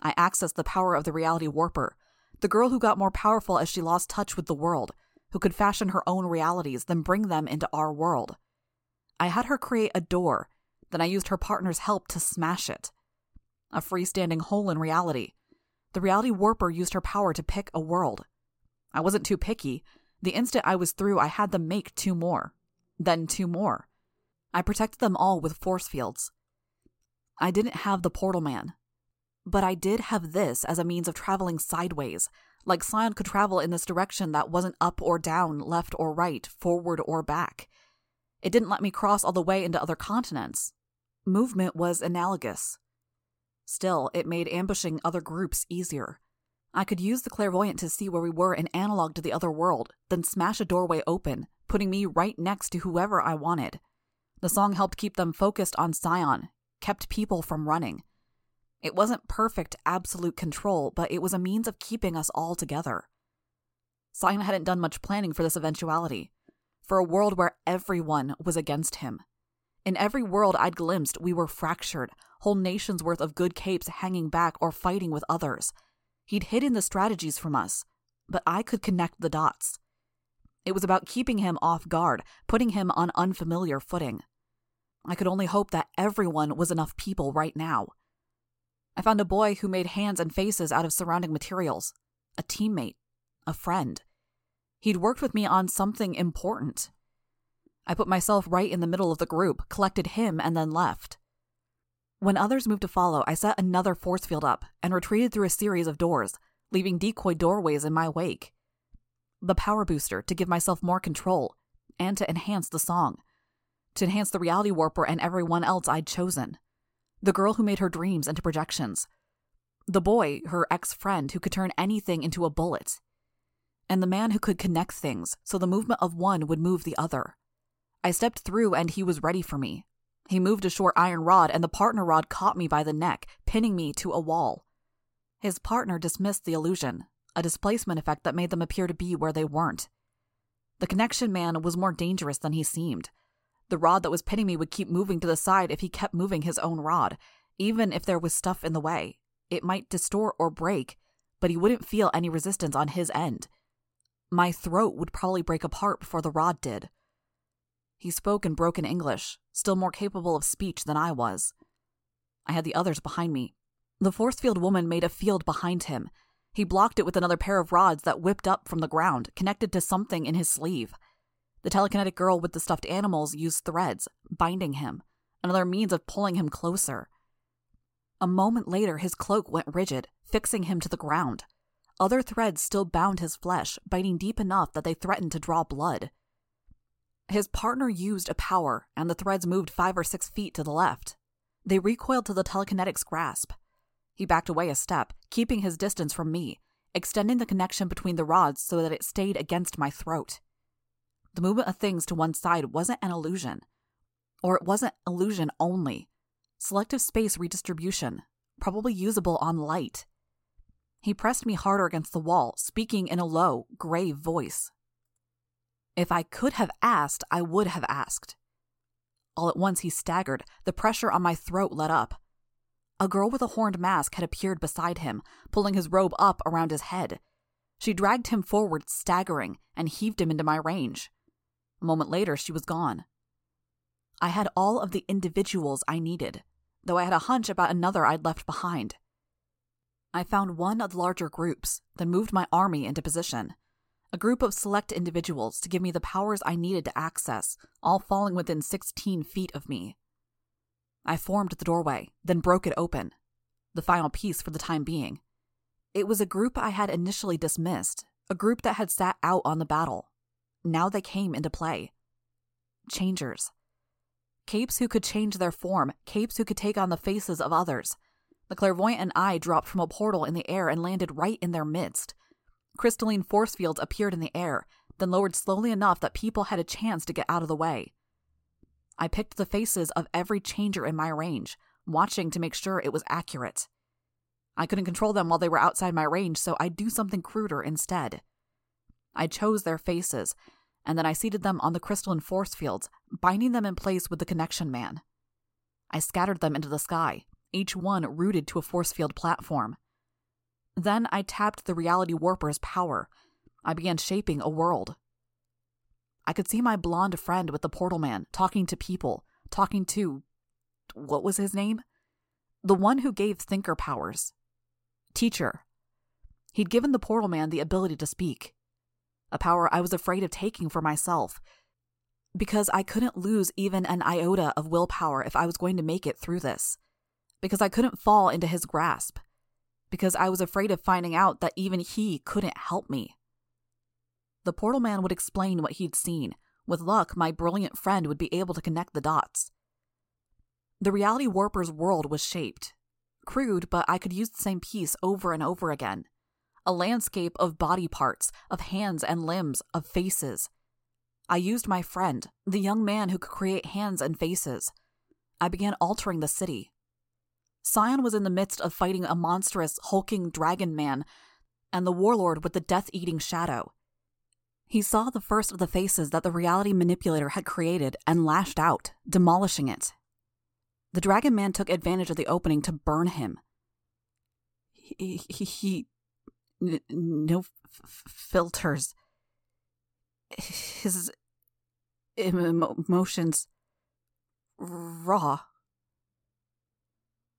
I accessed the power of the reality warper, the girl who got more powerful as she lost touch with the world, who could fashion her own realities, then bring them into our world. I had her create a door, then I used her partner's help to smash it. A freestanding hole in reality. The reality warper used her power to pick a world. I wasn't too picky. The instant I was through, I had them make two more. Then two more. I protected them all with force fields. I didn't have the portal man. But I did have this as a means of traveling sideways, like Scion could travel in this direction that wasn't up or down, left or right, forward or back. It didn't let me cross all the way into other continents. Movement was analogous. Still, it made ambushing other groups easier. I could use the clairvoyant to see where we were in analog to the other world, then smash a doorway open, putting me right next to whoever I wanted. The song helped keep them focused on Scion, kept people from running. It wasn't perfect, absolute control, but it was a means of keeping us all together. Scion hadn't done much planning for this eventuality, for a world where everyone was against him. In every world I'd glimpsed, we were fractured, whole nations worth of good capes hanging back or fighting with others. He'd hidden the strategies from us, but I could connect the dots. It was about keeping him off guard, putting him on unfamiliar footing. I could only hope that everyone was enough people right now. I found a boy who made hands and faces out of surrounding materials, a teammate, a friend. He'd worked with me on something important. I put myself right in the middle of the group, collected him, and then left. When others moved to follow, I set another force field up and retreated through a series of doors, leaving decoy doorways in my wake. The power booster to give myself more control, and to enhance the song, to enhance the reality warper and everyone else I'd chosen. The girl who made her dreams into projections. The boy, her ex friend, who could turn anything into a bullet. And the man who could connect things so the movement of one would move the other. I stepped through and he was ready for me. He moved a short iron rod, and the partner rod caught me by the neck, pinning me to a wall. His partner dismissed the illusion, a displacement effect that made them appear to be where they weren't. The connection man was more dangerous than he seemed. The rod that was pinning me would keep moving to the side if he kept moving his own rod, even if there was stuff in the way. It might distort or break, but he wouldn't feel any resistance on his end. My throat would probably break apart before the rod did. He spoke in broken English, still more capable of speech than I was. I had the others behind me. The force field woman made a field behind him. He blocked it with another pair of rods that whipped up from the ground, connected to something in his sleeve. The telekinetic girl with the stuffed animals used threads, binding him, another means of pulling him closer. A moment later, his cloak went rigid, fixing him to the ground. Other threads still bound his flesh, biting deep enough that they threatened to draw blood. His partner used a power, and the threads moved five or six feet to the left. They recoiled to the telekinetic's grasp. He backed away a step, keeping his distance from me, extending the connection between the rods so that it stayed against my throat. The movement of things to one side wasn't an illusion. Or it wasn't illusion only. Selective space redistribution, probably usable on light. He pressed me harder against the wall, speaking in a low, grave voice. If I could have asked, I would have asked. All at once he staggered, the pressure on my throat let up. A girl with a horned mask had appeared beside him, pulling his robe up around his head. She dragged him forward, staggering, and heaved him into my range. A moment later, she was gone. I had all of the individuals I needed, though I had a hunch about another I'd left behind. I found one of the larger groups, then moved my army into position. A group of select individuals to give me the powers I needed to access, all falling within 16 feet of me. I formed the doorway, then broke it open. The final piece for the time being. It was a group I had initially dismissed, a group that had sat out on the battle. Now they came into play. Changers. Capes who could change their form, capes who could take on the faces of others. The clairvoyant and I dropped from a portal in the air and landed right in their midst. Crystalline force fields appeared in the air, then lowered slowly enough that people had a chance to get out of the way. I picked the faces of every changer in my range, watching to make sure it was accurate. I couldn't control them while they were outside my range, so I'd do something cruder instead. I chose their faces and then I seated them on the crystalline force fields, binding them in place with the connection man. I scattered them into the sky, each one rooted to a force field platform. Then I tapped the reality warper's power. I began shaping a world. I could see my blonde friend with the portal man talking to people, talking to. What was his name? The one who gave thinker powers. Teacher. He'd given the portal man the ability to speak a power I was afraid of taking for myself, because I couldn't lose even an iota of willpower if I was going to make it through this, because I couldn't fall into his grasp, because I was afraid of finding out that even he couldn't help me. The portal man would explain what he'd seen. With luck, my brilliant friend would be able to connect the dots. The reality warper's world was shaped. Crude, but I could use the same piece over and over again a landscape of body parts, of hands and limbs, of faces. I used my friend, the young man who could create hands and faces. I began altering the city. Scion was in the midst of fighting a monstrous, hulking dragon man and the warlord with the death eating shadow. He saw the first of the faces that the reality manipulator had created and lashed out, demolishing it. The dragon man took advantage of the opening to burn him. He, he, he N- no f- filters. His emotions raw.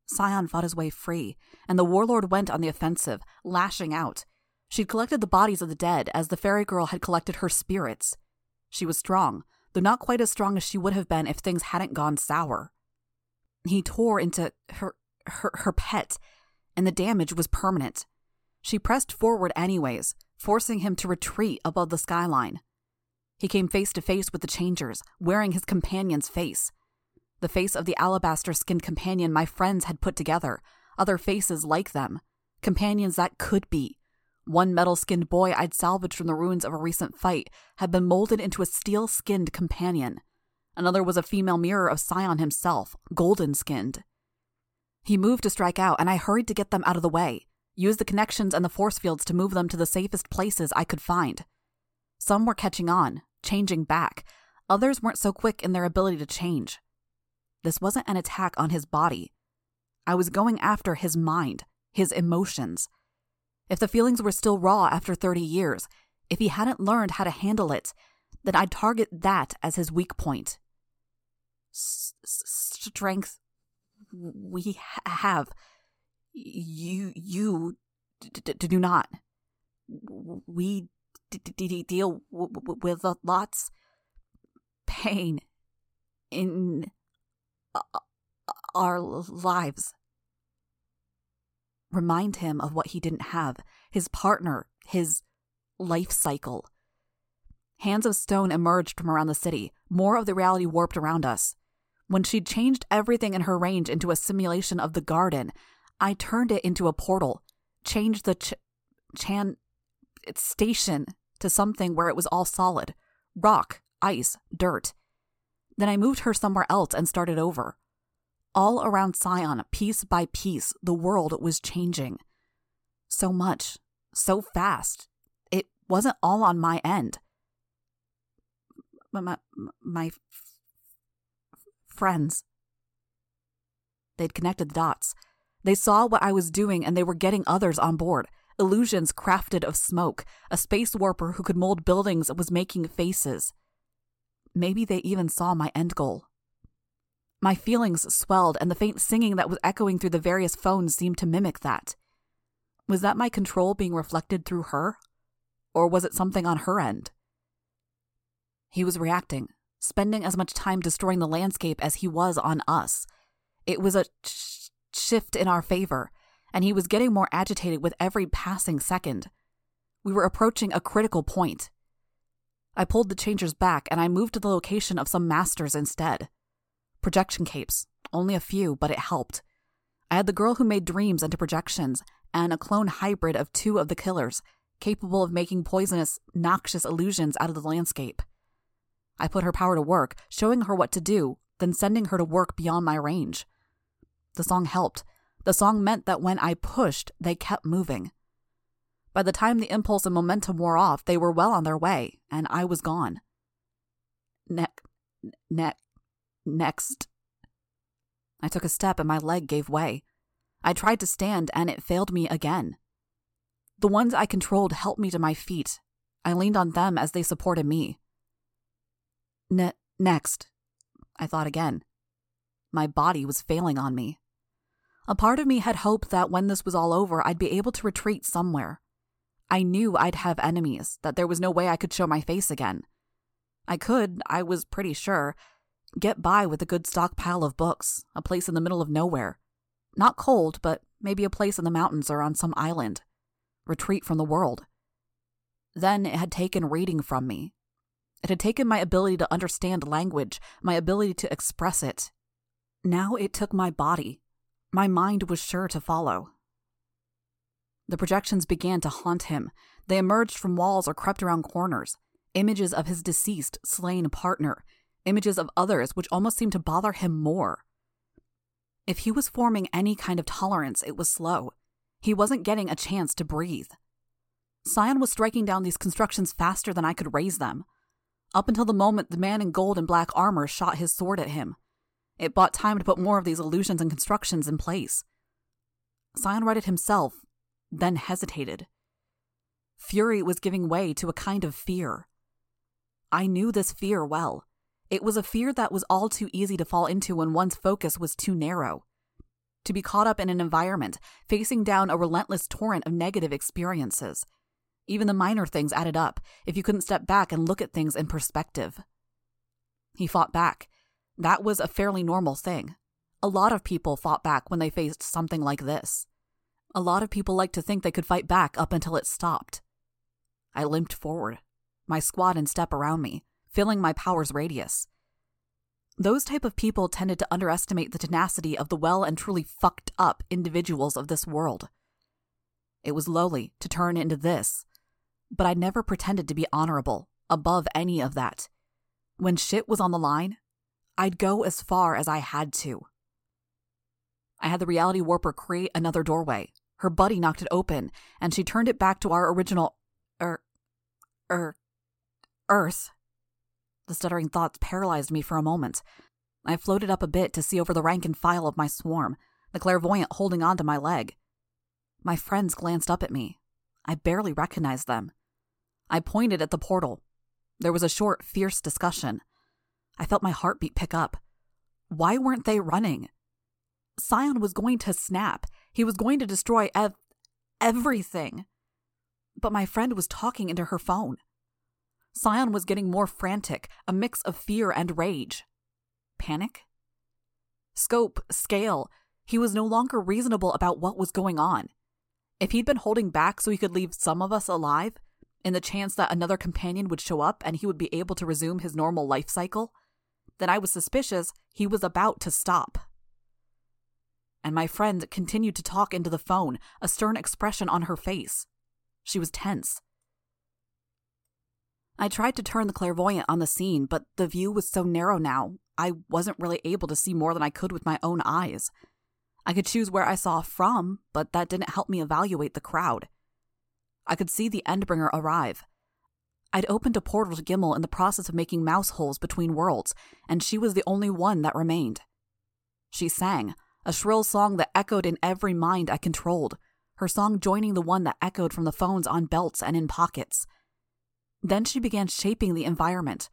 Scion fought his way free, and the warlord went on the offensive, lashing out. She'd collected the bodies of the dead as the fairy girl had collected her spirits. She was strong, though not quite as strong as she would have been if things hadn't gone sour. He tore into her her, her pet, and the damage was permanent. She pressed forward anyways, forcing him to retreat above the skyline. He came face to face with the changers, wearing his companion's face. The face of the alabaster skinned companion my friends had put together, other faces like them, companions that could be. One metal skinned boy I'd salvaged from the ruins of a recent fight had been molded into a steel skinned companion. Another was a female mirror of Scion himself, golden skinned. He moved to strike out, and I hurried to get them out of the way used the connections and the force fields to move them to the safest places I could find. Some were catching on, changing back. Others weren't so quick in their ability to change. This wasn't an attack on his body. I was going after his mind, his emotions. If the feelings were still raw after 30 years, if he hadn't learned how to handle it, then I'd target that as his weak point. S- strength we have you you d- d- do not. We d- deal w- w- with lots pain in uh, uh, our lives. Remind him of what he didn't have his partner, his life cycle. Hands of stone emerged from around the city, more of the reality warped around us. When she'd changed everything in her range into a simulation of the garden, I turned it into a portal, changed the ch- chan station to something where it was all solid rock, ice, dirt. Then I moved her somewhere else and started over. All around Scion, piece by piece, the world was changing. So much, so fast. It wasn't all on my end. My, my, f- friends. They'd connected the dots. They saw what I was doing and they were getting others on board. Illusions crafted of smoke. A space warper who could mold buildings was making faces. Maybe they even saw my end goal. My feelings swelled, and the faint singing that was echoing through the various phones seemed to mimic that. Was that my control being reflected through her? Or was it something on her end? He was reacting, spending as much time destroying the landscape as he was on us. It was a shift in our favor, and he was getting more agitated with every passing second. We were approaching a critical point. I pulled the changers back and I moved to the location of some masters instead. Projection capes, only a few, but it helped. I had the girl who made dreams into projections and a clone hybrid of two of the killers, capable of making poisonous, noxious illusions out of the landscape. I put her power to work, showing her what to do, then sending her to work beyond my range. The song helped. The song meant that when I pushed, they kept moving. By the time the impulse and momentum wore off, they were well on their way, and I was gone. Ne- ne- next. I took a step and my leg gave way. I tried to stand and it failed me again. The ones I controlled helped me to my feet. I leaned on them as they supported me. Ne- next, I thought again. My body was failing on me. A part of me had hoped that when this was all over, I'd be able to retreat somewhere. I knew I'd have enemies, that there was no way I could show my face again. I could, I was pretty sure, get by with a good stockpile of books, a place in the middle of nowhere. Not cold, but maybe a place in the mountains or on some island. Retreat from the world. Then it had taken reading from me, it had taken my ability to understand language, my ability to express it. Now it took my body. My mind was sure to follow. The projections began to haunt him. They emerged from walls or crept around corners. Images of his deceased, slain partner. Images of others which almost seemed to bother him more. If he was forming any kind of tolerance, it was slow. He wasn't getting a chance to breathe. Scion was striking down these constructions faster than I could raise them up until the moment the man in gold and black armor shot his sword at him. It bought time to put more of these illusions and constructions in place. Scion it himself, then hesitated. Fury was giving way to a kind of fear. I knew this fear well. It was a fear that was all too easy to fall into when one's focus was too narrow. To be caught up in an environment, facing down a relentless torrent of negative experiences, even the minor things added up if you couldn't step back and look at things in perspective. He fought back. That was a fairly normal thing. A lot of people fought back when they faced something like this. A lot of people like to think they could fight back up until it stopped. I limped forward, my squad in step around me, filling my power's radius. Those type of people tended to underestimate the tenacity of the well and truly fucked up individuals of this world. It was lowly to turn into this, but I never pretended to be honorable, above any of that. When shit was on the line, I'd go as far as I had to. I had the reality warper create another doorway. Her buddy knocked it open, and she turned it back to our original. Er. Er. Earth. The stuttering thoughts paralyzed me for a moment. I floated up a bit to see over the rank and file of my swarm, the clairvoyant holding on to my leg. My friends glanced up at me. I barely recognized them. I pointed at the portal. There was a short, fierce discussion. I felt my heartbeat pick up. Why weren't they running? Scion was going to snap. He was going to destroy ev- everything. But my friend was talking into her phone. Scion was getting more frantic, a mix of fear and rage. Panic? Scope, scale. He was no longer reasonable about what was going on. If he'd been holding back so he could leave some of us alive, in the chance that another companion would show up and he would be able to resume his normal life cycle, then I was suspicious he was about to stop. And my friend continued to talk into the phone, a stern expression on her face. She was tense. I tried to turn the clairvoyant on the scene, but the view was so narrow now, I wasn't really able to see more than I could with my own eyes. I could choose where I saw from, but that didn't help me evaluate the crowd. I could see the Endbringer arrive. I'd opened a portal to Gimel in the process of making mouse holes between worlds, and she was the only one that remained. She sang, a shrill song that echoed in every mind I controlled, her song joining the one that echoed from the phones on belts and in pockets. Then she began shaping the environment.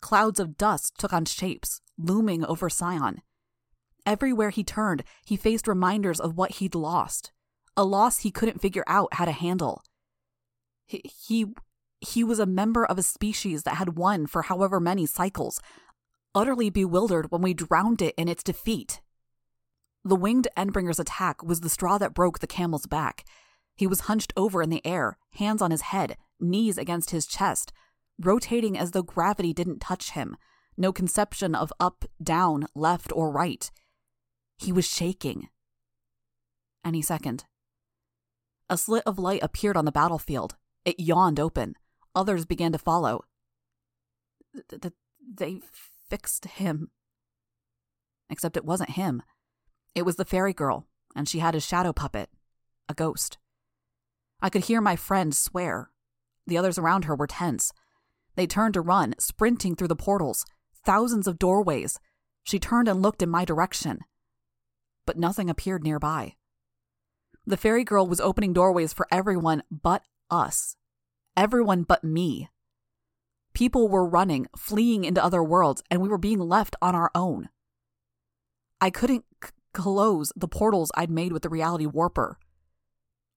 Clouds of dust took on shapes, looming over Scion. Everywhere he turned, he faced reminders of what he'd lost, a loss he couldn't figure out how to handle. He, he, he was a member of a species that had won for however many cycles, utterly bewildered when we drowned it in its defeat. The winged Endbringer's attack was the straw that broke the camel's back. He was hunched over in the air, hands on his head, knees against his chest, rotating as though gravity didn't touch him, no conception of up, down, left, or right. He was shaking. Any second. A slit of light appeared on the battlefield. It yawned open. Others began to follow. They fixed him. Except it wasn't him. It was the fairy girl, and she had a shadow puppet, a ghost. I could hear my friend swear. The others around her were tense. They turned to run, sprinting through the portals, thousands of doorways. She turned and looked in my direction. But nothing appeared nearby. The fairy girl was opening doorways for everyone but us. Everyone but me. People were running, fleeing into other worlds, and we were being left on our own. I couldn't c- close the portals I'd made with the reality warper.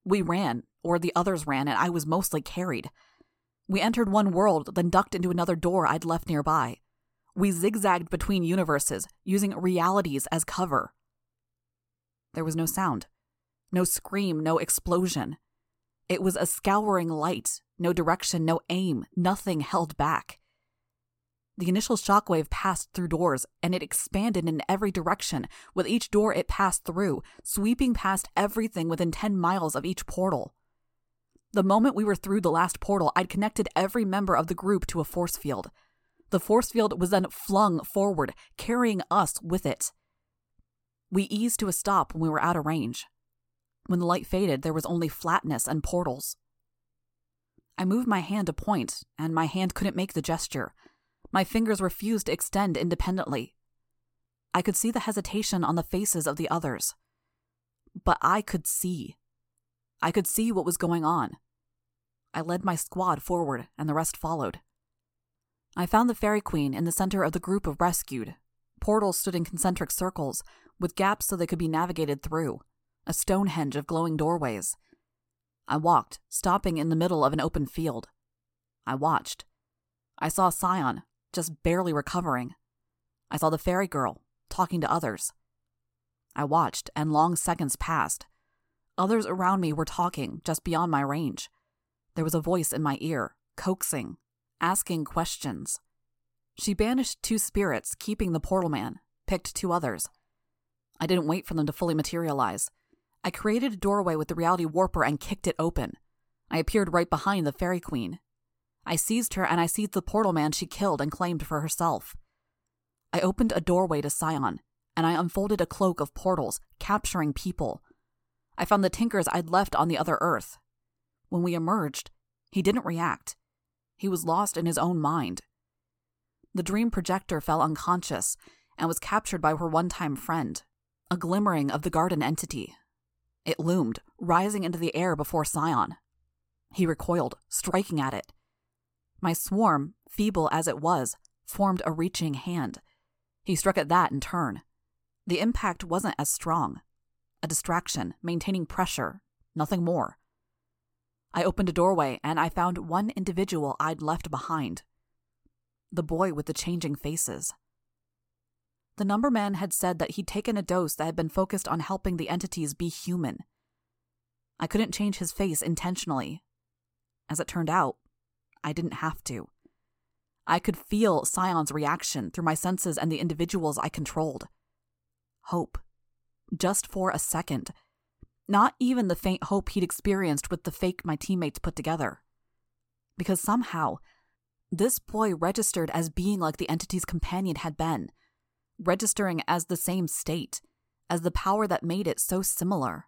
We ran, or the others ran, and I was mostly carried. We entered one world, then ducked into another door I'd left nearby. We zigzagged between universes, using realities as cover. There was no sound, no scream, no explosion. It was a scouring light, no direction, no aim, nothing held back. The initial shockwave passed through doors, and it expanded in every direction, with each door it passed through, sweeping past everything within 10 miles of each portal. The moment we were through the last portal, I'd connected every member of the group to a force field. The force field was then flung forward, carrying us with it. We eased to a stop when we were out of range. When the light faded, there was only flatness and portals. I moved my hand to point, and my hand couldn't make the gesture. My fingers refused to extend independently. I could see the hesitation on the faces of the others. But I could see. I could see what was going on. I led my squad forward, and the rest followed. I found the Fairy Queen in the center of the group of rescued. Portals stood in concentric circles, with gaps so they could be navigated through, a Stonehenge of glowing doorways. I walked, stopping in the middle of an open field. I watched. I saw Scion, just barely recovering. I saw the fairy girl, talking to others. I watched, and long seconds passed. Others around me were talking, just beyond my range. There was a voice in my ear, coaxing, asking questions. She banished two spirits, keeping the portal man, picked two others. I didn't wait for them to fully materialize. I created a doorway with the reality warper and kicked it open. I appeared right behind the fairy queen. I seized her and I seized the portal man she killed and claimed for herself. I opened a doorway to Scion, and I unfolded a cloak of portals, capturing people. I found the Tinkers I'd left on the other Earth. When we emerged, he didn't react. He was lost in his own mind. The dream projector fell unconscious and was captured by her one time friend, a glimmering of the garden entity. It loomed, rising into the air before Scion. He recoiled, striking at it. My swarm, feeble as it was, formed a reaching hand. He struck at that in turn. The impact wasn't as strong. A distraction, maintaining pressure, nothing more. I opened a doorway and I found one individual I'd left behind the boy with the changing faces. The number man had said that he'd taken a dose that had been focused on helping the entities be human. I couldn't change his face intentionally. As it turned out, I didn't have to. I could feel Scion's reaction through my senses and the individuals I controlled. Hope. Just for a second. Not even the faint hope he'd experienced with the fake my teammates put together. Because somehow, this boy registered as being like the entity's companion had been, registering as the same state, as the power that made it so similar.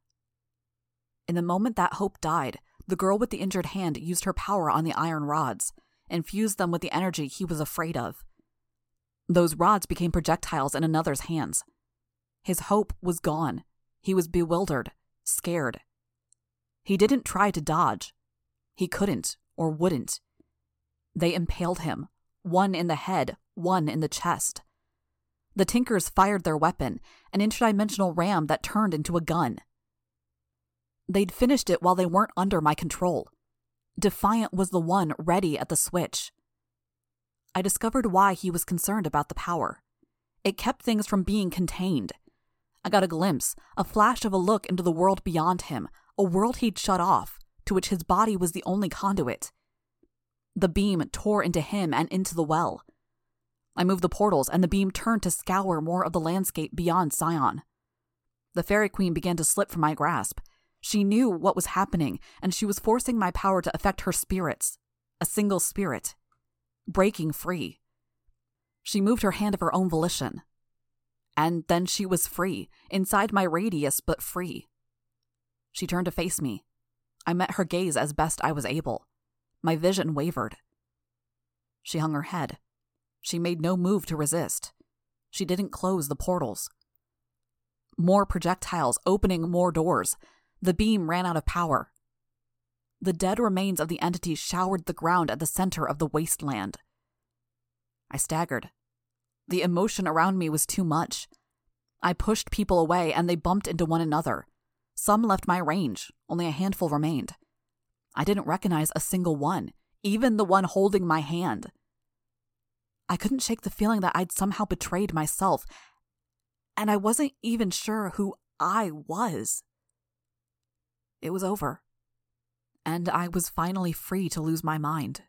In the moment that hope died, the girl with the injured hand used her power on the iron rods, and fused them with the energy he was afraid of. Those rods became projectiles in another's hands. His hope was gone. He was bewildered, scared. He didn't try to dodge. He couldn't or wouldn't. They impaled him, one in the head, one in the chest. The Tinkers fired their weapon, an interdimensional ram that turned into a gun. They'd finished it while they weren't under my control. Defiant was the one ready at the switch. I discovered why he was concerned about the power. It kept things from being contained. I got a glimpse, a flash of a look into the world beyond him, a world he'd shut off, to which his body was the only conduit. The beam tore into him and into the well. I moved the portals, and the beam turned to scour more of the landscape beyond Scion. The Fairy Queen began to slip from my grasp. She knew what was happening, and she was forcing my power to affect her spirits. A single spirit. Breaking free. She moved her hand of her own volition. And then she was free, inside my radius, but free. She turned to face me. I met her gaze as best I was able. My vision wavered. She hung her head. She made no move to resist. She didn't close the portals. More projectiles opening more doors. The beam ran out of power. The dead remains of the entity showered the ground at the center of the wasteland. I staggered. The emotion around me was too much. I pushed people away and they bumped into one another. Some left my range, only a handful remained. I didn't recognize a single one, even the one holding my hand. I couldn't shake the feeling that I'd somehow betrayed myself, and I wasn't even sure who I was. It was over, and I was finally free to lose my mind